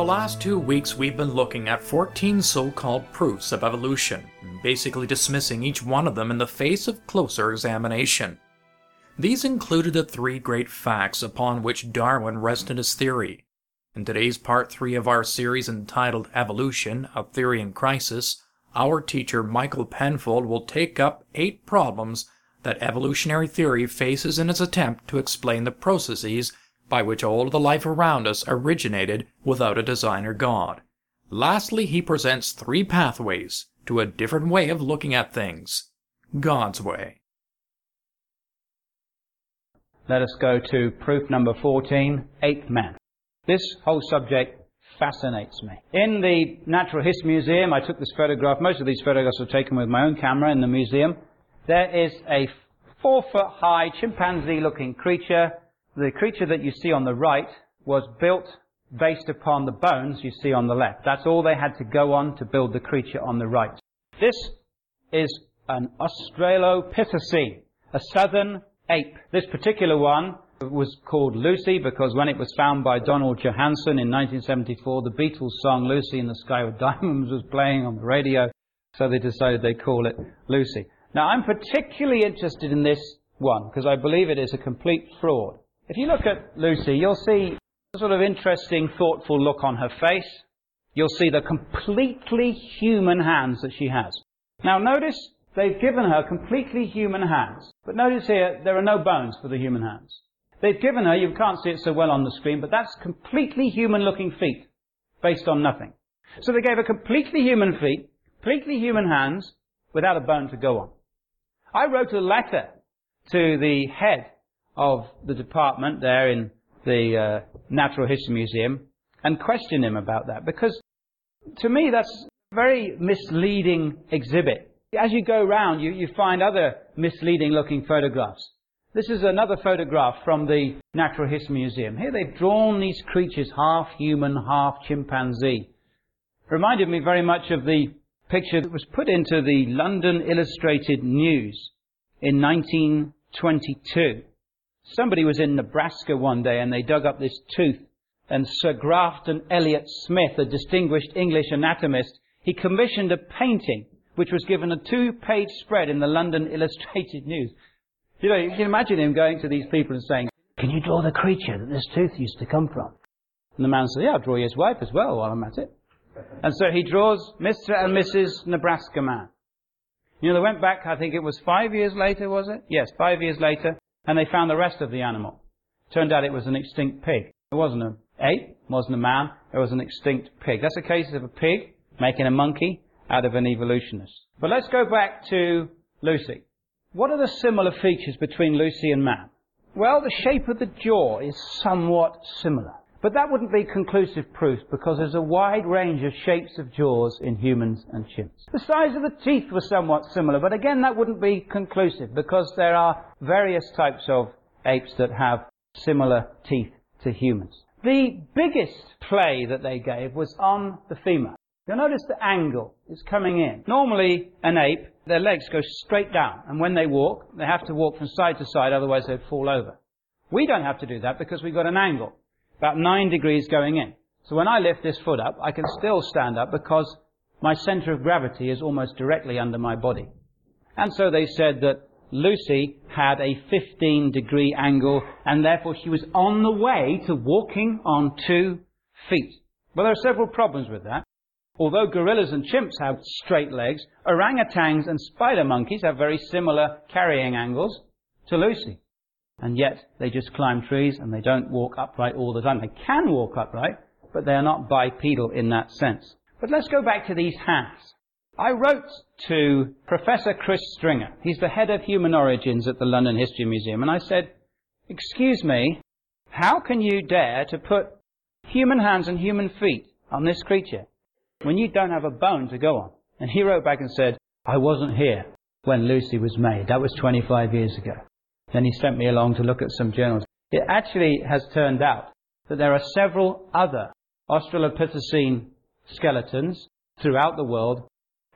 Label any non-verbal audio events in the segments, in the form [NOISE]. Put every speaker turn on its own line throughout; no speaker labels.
The last two weeks, we've been looking at 14 so called proofs of evolution, basically dismissing each one of them in the face of closer examination. These included the three great facts upon which Darwin rested his theory. In today's part 3 of our series entitled Evolution, A Theory in Crisis, our teacher Michael Penfold will take up eight problems that evolutionary theory faces in its attempt to explain the processes by which all of the life around us originated without a designer God. Lastly, he presents three pathways to a different way of looking at things God's way.
Let us go to proof number 14, eighth man. This whole subject fascinates me. In the Natural History Museum, I took this photograph. Most of these photographs were taken with my own camera in the museum. There is a four foot high chimpanzee looking creature the creature that you see on the right was built based upon the bones you see on the left. That's all they had to go on to build the creature on the right. This is an Australopithecine, a southern ape. This particular one was called Lucy because when it was found by Donald Johanson in 1974, the Beatles song Lucy in the Sky with Diamonds was playing on the radio, so they decided they'd call it Lucy. Now I'm particularly interested in this one because I believe it is a complete fraud. If you look at Lucy, you'll see a sort of interesting, thoughtful look on her face. You'll see the completely human hands that she has. Now notice they've given her completely human hands. But notice here, there are no bones for the human hands. They've given her, you can't see it so well on the screen, but that's completely human looking feet, based on nothing. So they gave her completely human feet, completely human hands, without a bone to go on. I wrote a letter to the head of the department there in the uh, Natural History Museum and question him about that because to me that's a very misleading exhibit. As you go around, you, you find other misleading looking photographs. This is another photograph from the Natural History Museum. Here they've drawn these creatures half human, half chimpanzee. Reminded me very much of the picture that was put into the London Illustrated News in 1922. Somebody was in Nebraska one day and they dug up this tooth and Sir Grafton Elliot Smith, a distinguished English anatomist, he commissioned a painting which was given a two-page spread in the London [LAUGHS] Illustrated News. You know, you can imagine him going to these people and saying, can you draw the creature that this tooth used to come from? And the man said, yeah, I'll draw his wife as well while I'm at it. And so he draws Mr. and Mrs. Nebraska man. You know, they went back, I think it was five years later, was it? Yes, five years later and they found the rest of the animal. Turned out it was an extinct pig. It wasn't an ape, wasn't a man, it was an extinct pig. That's a case of a pig making a monkey out of an evolutionist. But let's go back to Lucy. What are the similar features between Lucy and man? Well, the shape of the jaw is somewhat similar. But that wouldn't be conclusive proof because there's a wide range of shapes of jaws in humans and chimps. The size of the teeth was somewhat similar, but again that wouldn't be conclusive because there are various types of apes that have similar teeth to humans. The biggest play that they gave was on the femur. You'll notice the angle is coming in. Normally, an ape, their legs go straight down, and when they walk, they have to walk from side to side, otherwise they'd fall over. We don't have to do that because we've got an angle about nine degrees going in. So when I lift this foot up, I can still stand up because my center of gravity is almost directly under my body. And so they said that Lucy had a 15 degree angle and therefore she was on the way to walking on two feet. Well, there are several problems with that. Although gorillas and chimps have straight legs, orangutans and spider monkeys have very similar carrying angles to Lucy. And yet they just climb trees and they don't walk upright all the time. They can walk upright, but they are not bipedal in that sense. But let's go back to these hands. I wrote to Professor Chris Stringer. He's the head of human origins at the London History Museum. And I said, excuse me, how can you dare to put human hands and human feet on this creature when you don't have a bone to go on? And he wrote back and said, I wasn't here when Lucy was made. That was 25 years ago. Then he sent me along to look at some journals. It actually has turned out that there are several other Australopithecine skeletons throughout the world,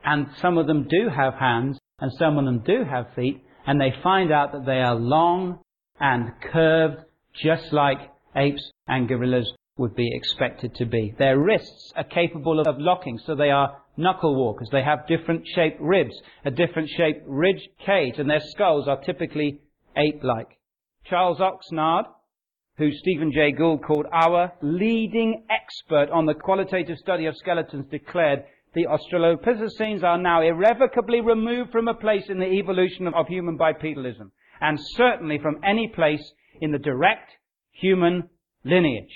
and some of them do have hands, and some of them do have feet, and they find out that they are long and curved, just like apes and gorillas would be expected to be. Their wrists are capable of locking, so they are knuckle walkers. They have different shaped ribs, a different shaped ridge cage, and their skulls are typically ape-like. Charles Oxnard, who Stephen Jay Gould called our leading expert on the qualitative study of skeletons, declared the Australopithecines are now irrevocably removed from a place in the evolution of human bipedalism, and certainly from any place in the direct human lineage.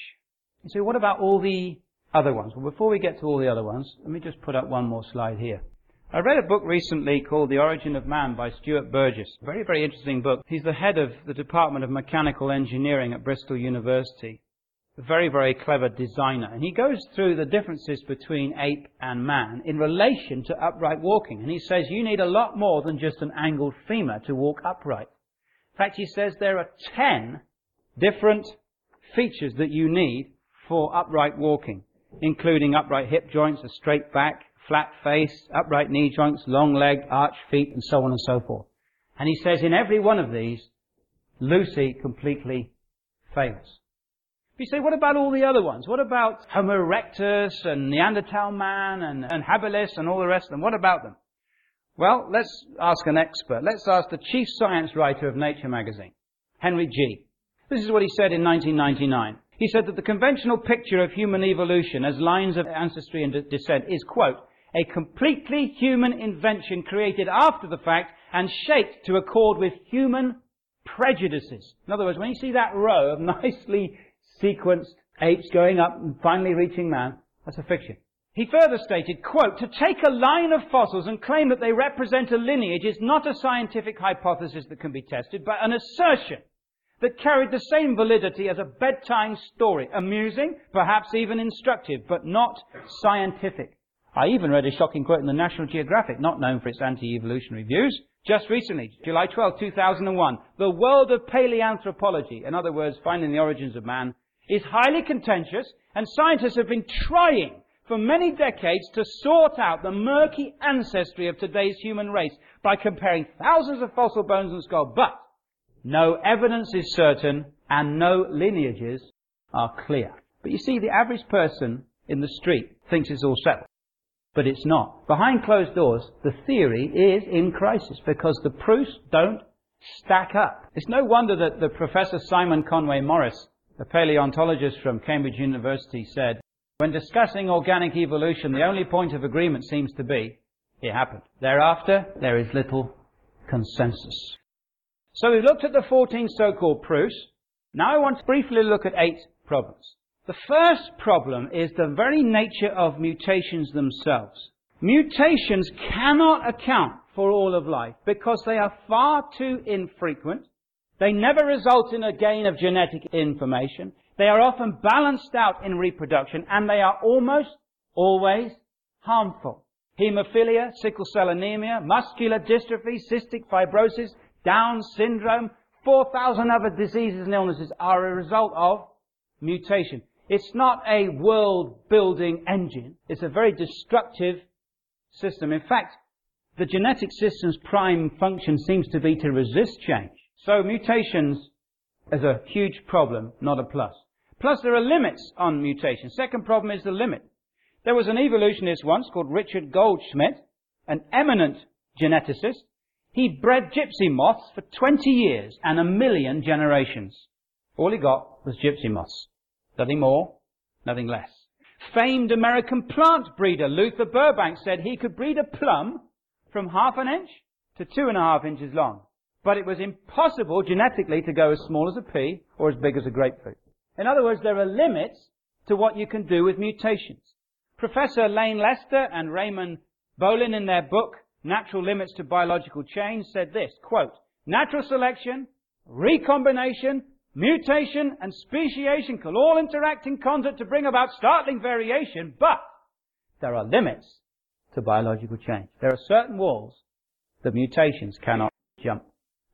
You say, what about all the other ones? Well, before we get to all the other ones, let me just put up one more slide here. I read a book recently called The Origin of Man by Stuart Burgess. Very, very interesting book. He's the head of the Department of Mechanical Engineering at Bristol University. A very, very clever designer. And he goes through the differences between ape and man in relation to upright walking. And he says you need a lot more than just an angled femur to walk upright. In fact, he says there are ten different features that you need for upright walking, including upright hip joints, a straight back, flat face, upright knee joints, long leg, arched feet, and so on and so forth. And he says in every one of these, Lucy completely fails. You say, what about all the other ones? What about Homo erectus and Neanderthal man and, and habilis and all the rest of them? What about them? Well, let's ask an expert. Let's ask the chief science writer of Nature magazine, Henry Gee. This is what he said in 1999. He said that the conventional picture of human evolution as lines of ancestry and descent is, quote, a completely human invention created after the fact and shaped to accord with human prejudices. In other words, when you see that row of [LAUGHS] nicely sequenced apes going up and finally reaching man, that's a fiction. He further stated, quote, to take a line of fossils and claim that they represent a lineage is not a scientific hypothesis that can be tested, but an assertion that carried the same validity as a bedtime story. Amusing, perhaps even instructive, but not scientific. I even read a shocking quote in the National Geographic, not known for its anti-evolutionary views, just recently, July 12, 2001. The world of paleoanthropology, in other words, finding the origins of man, is highly contentious, and scientists have been trying for many decades to sort out the murky ancestry of today's human race by comparing thousands of fossil bones and skulls. But no evidence is certain and no lineages are clear. But you see, the average person in the street thinks it's all settled. But it's not. Behind closed doors, the theory is in crisis because the proofs don't stack up. It's no wonder that the Professor Simon Conway Morris, a paleontologist from Cambridge University, said, when discussing organic evolution, the only point of agreement seems to be, it happened. Thereafter, there is little consensus. So we've looked at the 14 so-called proofs. Now I want to briefly look at eight problems. The first problem is the very nature of mutations themselves. Mutations cannot account for all of life because they are far too infrequent. They never result in a gain of genetic information. They are often balanced out in reproduction and they are almost always harmful. Hemophilia, sickle cell anemia, muscular dystrophy, cystic fibrosis, Down syndrome, 4,000 other diseases and illnesses are a result of mutation. It's not a world building engine. It's a very destructive system. In fact, the genetic system's prime function seems to be to resist change. So mutations is a huge problem, not a plus. Plus there are limits on mutation. Second problem is the limit. There was an evolutionist once called Richard Goldschmidt, an eminent geneticist. He bred gypsy moths for 20 years and a million generations. All he got was gypsy moths. Nothing more, nothing less. Famed American plant breeder Luther Burbank said he could breed a plum from half an inch to two and a half inches long. But it was impossible genetically to go as small as a pea or as big as a grapefruit. In other words, there are limits to what you can do with mutations. Professor Lane Lester and Raymond Bohlin in their book, Natural Limits to Biological Change, said this, quote, Natural selection, recombination, mutation, and speciation can all interact in concert to bring about startling variation, but there are limits to biological change. There are certain walls that mutations cannot jump.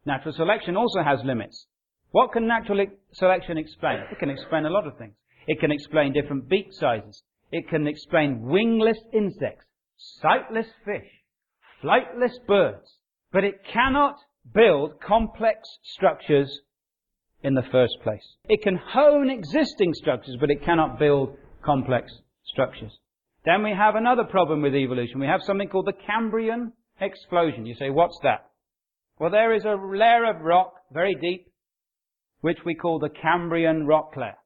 Natural selection also has limits. What can natural selection explain? It can explain a lot of things. It can explain different beak sizes. It can explain wingless insects, sightless fish, flightless birds. But it cannot build complex structures in the first place. It can hone existing structures, but it cannot build complex structures. Then we have another problem with evolution. We have something called the Cambrian explosion. You say, what's that? Well, there is a layer of rock, very deep, which we call the Cambrian rock layer.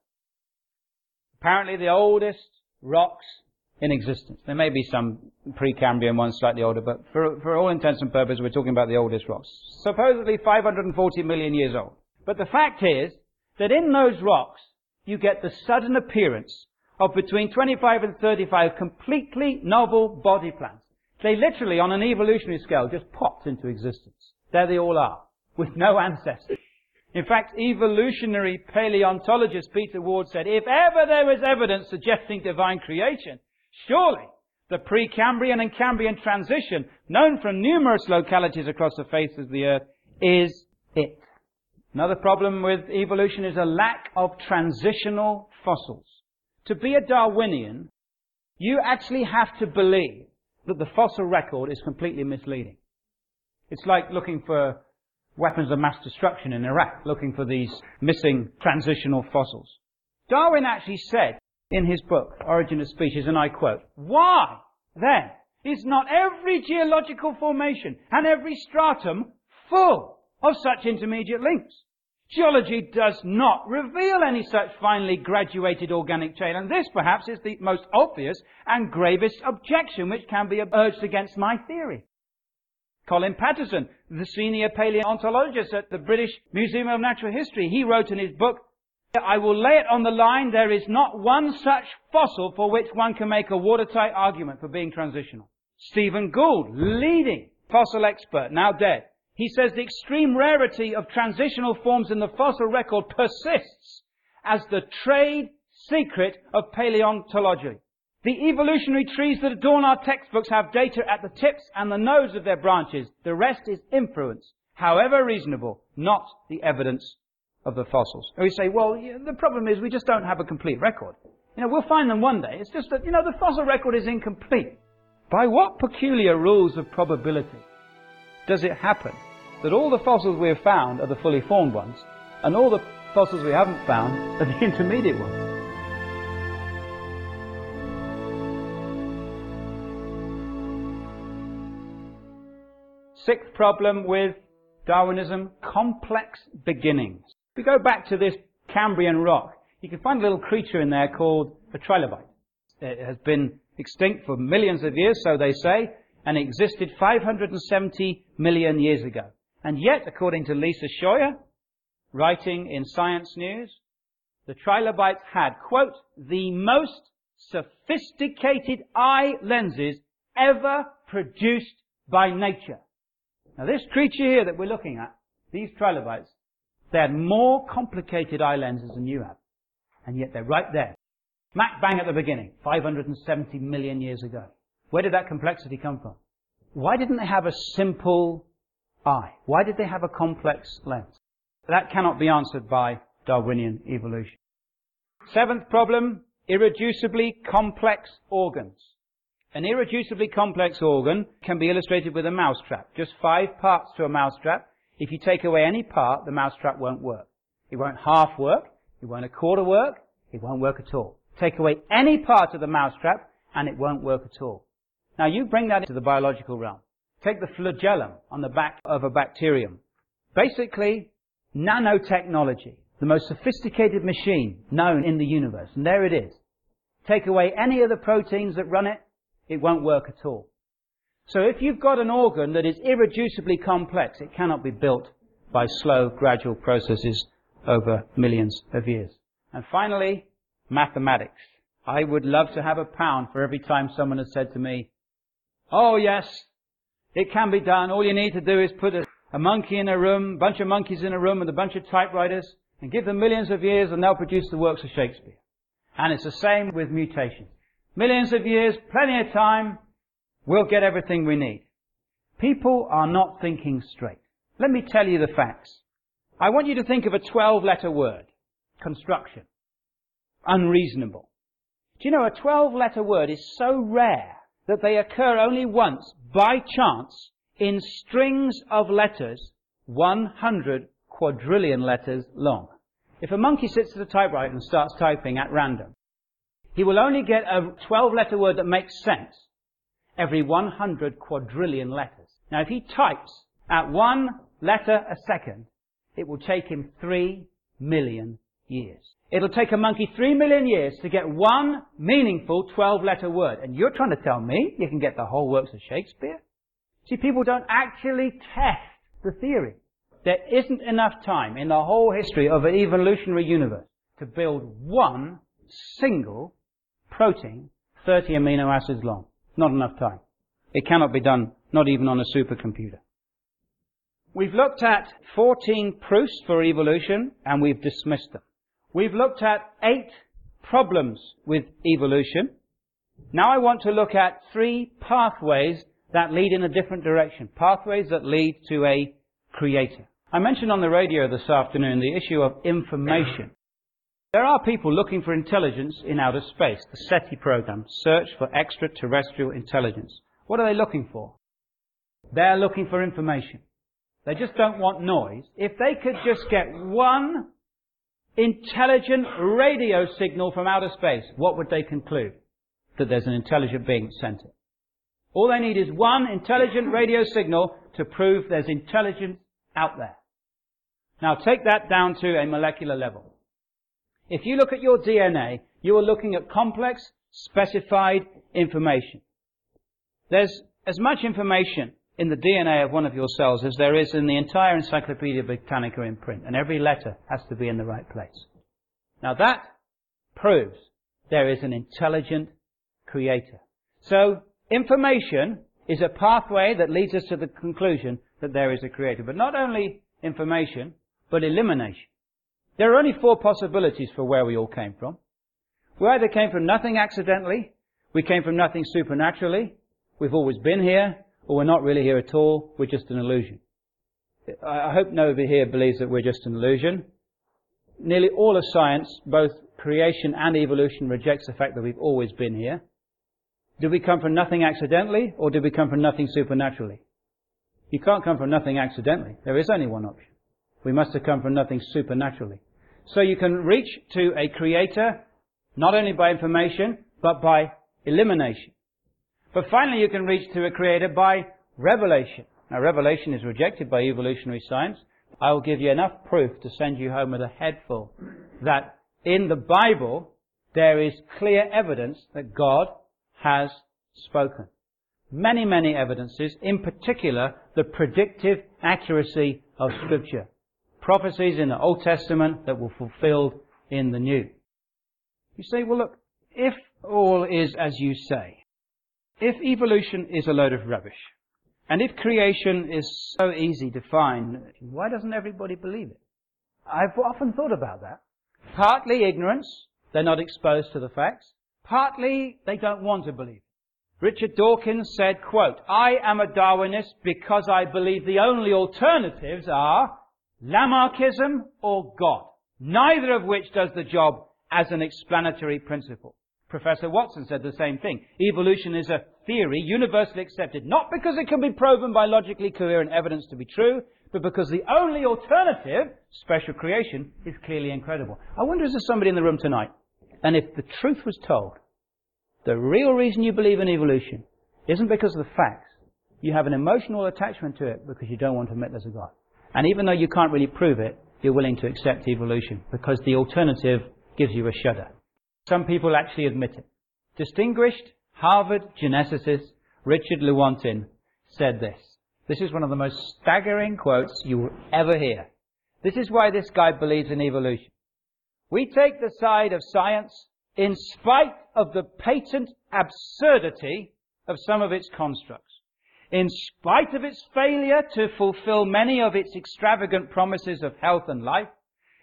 Apparently the oldest rocks in existence. There may be some Precambrian ones slightly older, but for, for all intents and purposes, we're talking about the oldest rocks. Supposedly 540 million years old. But the fact is that in those rocks, you get the sudden appearance of between 25 and 35 completely novel body plans. They literally, on an evolutionary scale, just popped into existence. There they all are, with no ancestors. In fact, evolutionary paleontologist Peter Ward said, if ever there was evidence suggesting divine creation, surely the Precambrian and Cambrian transition, known from numerous localities across the face of the earth, is it. Another problem with evolution is a lack of transitional fossils. To be a Darwinian, you actually have to believe that the fossil record is completely misleading. It's like looking for weapons of mass destruction in Iraq, looking for these missing transitional fossils. Darwin actually said in his book, Origin of Species, and I quote, Why, then, is not every geological formation and every stratum full of such intermediate links? Geology does not reveal any such finely graduated organic chain, and this perhaps is the most obvious and gravest objection which can be urged against my theory. Colin Patterson, the senior paleontologist at the British Museum of Natural History, he wrote in his book, I will lay it on the line, there is not one such fossil for which one can make a watertight argument for being transitional. Stephen Gould, leading fossil expert, now dead, he says the extreme rarity of transitional forms in the fossil record persists as the trade secret of paleontology. The evolutionary trees that adorn our textbooks have data at the tips and the nodes of their branches. The rest is inference, however reasonable, not the evidence of the fossils. And we say, well, the problem is we just don't have a complete record. You know, we'll find them one day. It's just that, you know, the fossil record is incomplete. By what peculiar rules of probability does it happen that all the fossils we have found are the fully formed ones, and all the fossils we haven't found are the [LAUGHS] intermediate ones? Sixth problem with Darwinism, complex beginnings. If we go back to this Cambrian rock, you can find a little creature in there called a trilobite. It has been extinct for millions of years, so they say, and existed 570 million years ago. And yet, according to Lisa Shawver, writing in Science News, the trilobites had, quote, the most sophisticated eye lenses ever produced by nature. Now this creature here that we're looking at, these trilobites, they had more complicated eye lenses than you have. And yet they're right there. Smack bang at the beginning, 570 million years ago. Where did that complexity come from? Why didn't they have a simple eye? Why did they have a complex lens? That cannot be answered by Darwinian evolution. Seventh problem, irreducibly complex organs. An irreducibly complex organ can be illustrated with a mousetrap. Just five parts to a mousetrap. If you take away any part, the mousetrap won't work. It won't half work. It won't a quarter work. It won't work at all. Take away any part of the mousetrap and it won't work at all. Now you bring that into the biological realm. Take the flagellum on the back of a bacterium. Basically, nanotechnology, the most sophisticated machine known in the universe. And there it is. Take away any of the proteins that run it, it won't work at all. So if you've got an organ that is irreducibly complex, it cannot be built by slow, gradual processes over millions of years. And finally, mathematics. I would love to have a pound for every time someone has said to me, Oh yes, it can be done. All you need to do is put a, a monkey in a room, a bunch of monkeys in a room with a bunch of typewriters, and give them millions of years and they'll produce the works of Shakespeare. And it's the same with mutation. Millions of years, plenty of time, we'll get everything we need. People are not thinking straight. Let me tell you the facts. I want you to think of a 12 letter word. Construction. Unreasonable. Do you know a 12 letter word is so rare that they occur only once by chance in strings of letters 100 quadrillion letters long. If a monkey sits at a typewriter and starts typing at random, he will only get a 12 letter word that makes sense every 100 quadrillion letters. Now if he types at one letter a second, it will take him three million years. It'll take a monkey three million years to get one meaningful 12 letter word. And you're trying to tell me you can get the whole works of Shakespeare? See, people don't actually test the theory. There isn't enough time in the whole history of an evolutionary universe to build one single protein 30 amino acids long. Not enough time. It cannot be done, not even on a supercomputer. We've looked at 14 proofs for evolution and we've dismissed them. We've looked at eight problems with evolution. Now I want to look at three pathways that lead in a different direction. Pathways that lead to a creator. I mentioned on the radio this afternoon the issue of information. There are people looking for intelligence in outer space. The SETI program, Search for Extraterrestrial Intelligence. What are they looking for? They're looking for information. They just don't want noise. If they could just get one intelligent radio signal from outer space, what would they conclude? That there's an intelligent being sent it. All they need is one intelligent radio signal to prove there's intelligence out there. Now take that down to a molecular level. If you look at your DNA, you are looking at complex, specified information. There's as much information in the DNA of one of your cells as there is in the entire Encyclopedia Britannica in print, and every letter has to be in the right place. Now that proves there is an intelligent creator. So, information is a pathway that leads us to the conclusion that there is a creator. But not only information, but elimination. There are only four possibilities for where we all came from. We either came from nothing accidentally, we came from nothing supernaturally, we've always been here, or we're not really here at all, we're just an illusion. I hope nobody here believes that we're just an illusion. Nearly all of science, both creation and evolution, rejects the fact that we've always been here. Did we come from nothing accidentally, or did we come from nothing supernaturally? You can't come from nothing accidentally. There is only one option. We must have come from nothing supernaturally. So you can reach to a creator not only by information, but by elimination. But finally you can reach to a creator by revelation. Now revelation is rejected by evolutionary science. I will give you enough proof to send you home with a head full that in the Bible there is clear evidence that God has spoken. Many, many evidences, in particular the predictive accuracy of Scripture prophecies in the Old Testament that were fulfilled in the New. You say, well look, if all is as you say, if evolution is a load of rubbish, and if creation is so easy to find, why doesn't everybody believe it? I've often thought about that. Partly ignorance, they're not exposed to the facts. Partly they don't want to believe. Richard Dawkins said, quote, I am a Darwinist because I believe the only alternatives are Lamarckism or God, neither of which does the job as an explanatory principle. Professor Watson said the same thing. Evolution is a theory universally accepted, not because it can be proven by logically coherent evidence to be true, but because the only alternative, special creation, is clearly incredible. I wonder is there somebody in the room tonight, and if the truth was told, the real reason you believe in evolution isn't because of the facts. You have an emotional attachment to it because you don't want to admit there's a God. And even though you can't really prove it, you're willing to accept evolution because the alternative gives you a shudder. Some people actually admit it. Distinguished Harvard geneticist Richard Lewontin said this. This is one of the most staggering quotes you will ever hear. This is why this guy believes in evolution. We take the side of science in spite of the patent absurdity of some of its constructs. In spite of its failure to fulfill many of its extravagant promises of health and life,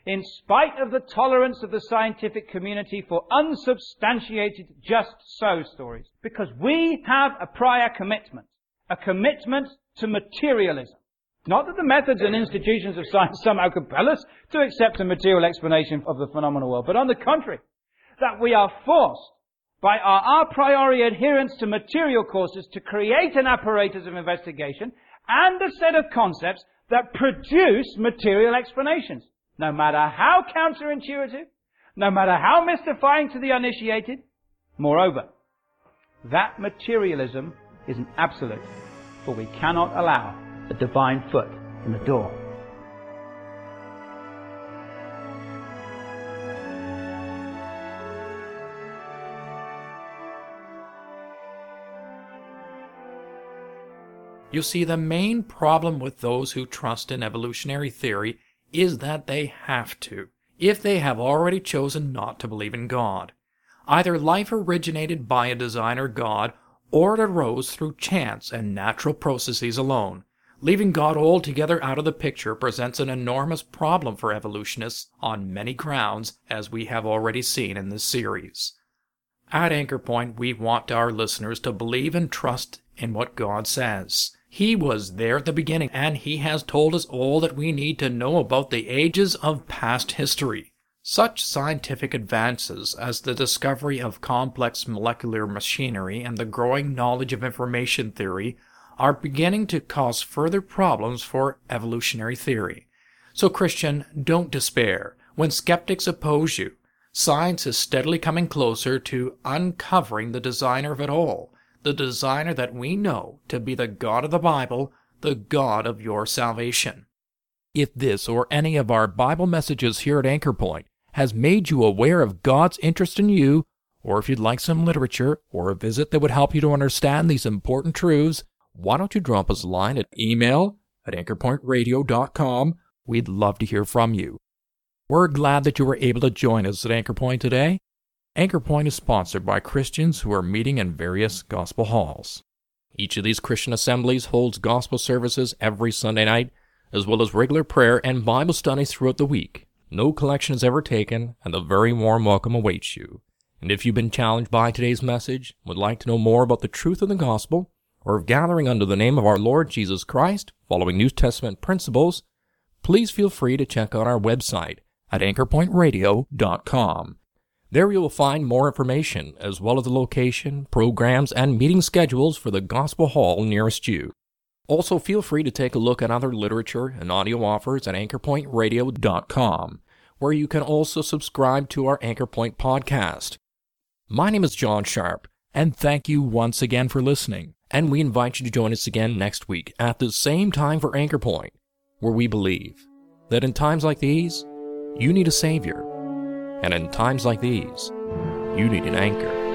in spite of the tolerance of the scientific community for unsubstantiated just so stories, because we have a prior commitment, a commitment to materialism. Not that the methods and institutions of science somehow compel us to accept a material explanation of the phenomenal world, but on the contrary, that we are forced by our a priori adherence to material causes to create an apparatus of investigation and a set of concepts that produce material explanations. No matter how counterintuitive, no matter how mystifying to the uninitiated. Moreover, that materialism is an absolute, for we cannot allow a divine foot in the door.
You see, the main problem with those who trust in evolutionary theory is that they have to, if they have already chosen not to believe in God. Either life originated by a designer God, or it arose through chance and natural processes alone. Leaving God altogether out of the picture presents an enormous problem for evolutionists on many grounds, as we have already seen in this series. At Anchor Point, we want our listeners to believe and trust in what God says. He was there at the beginning, and He has told us all that we need to know about the ages of past history. Such scientific advances as the discovery of complex molecular machinery and the growing knowledge of information theory are beginning to cause further problems for evolutionary theory. So, Christian, don't despair. When skeptics oppose you, science is steadily coming closer to uncovering the designer of it all, the designer that we know to be the God of the Bible, the God of your salvation. If this or any of our Bible messages here at Anchor Point has made you aware of God's interest in you, or if you'd like some literature or a visit that would help you to understand these important truths, why don't you drop us a line at email at anchorpointradio.com? We'd love to hear from you. We're glad that you were able to join us at Anchor Point today. Anchor Point is sponsored by Christians who are meeting in various gospel halls. Each of these Christian assemblies holds gospel services every Sunday night, as well as regular prayer and Bible studies throughout the week. No collection is ever taken, and a very warm welcome awaits you. And if you've been challenged by today's message, would like to know more about the truth of the gospel, or of gathering under the name of our Lord Jesus Christ, following New Testament principles, please feel free to check out our website at anchorpointradio.com. There you will find more information, as well as the location, programs, and meeting schedules for the Gospel Hall nearest you. Also, feel free to take a look at other literature and audio offers at anchorpointradio.com, where you can also subscribe to our Anchorpoint podcast. My name is John Sharp, and thank you once again for listening. And we invite you to join us again next week at the same time for Anchor Point, where we believe that in times like these, you need a Savior. And in times like these, you need an anchor.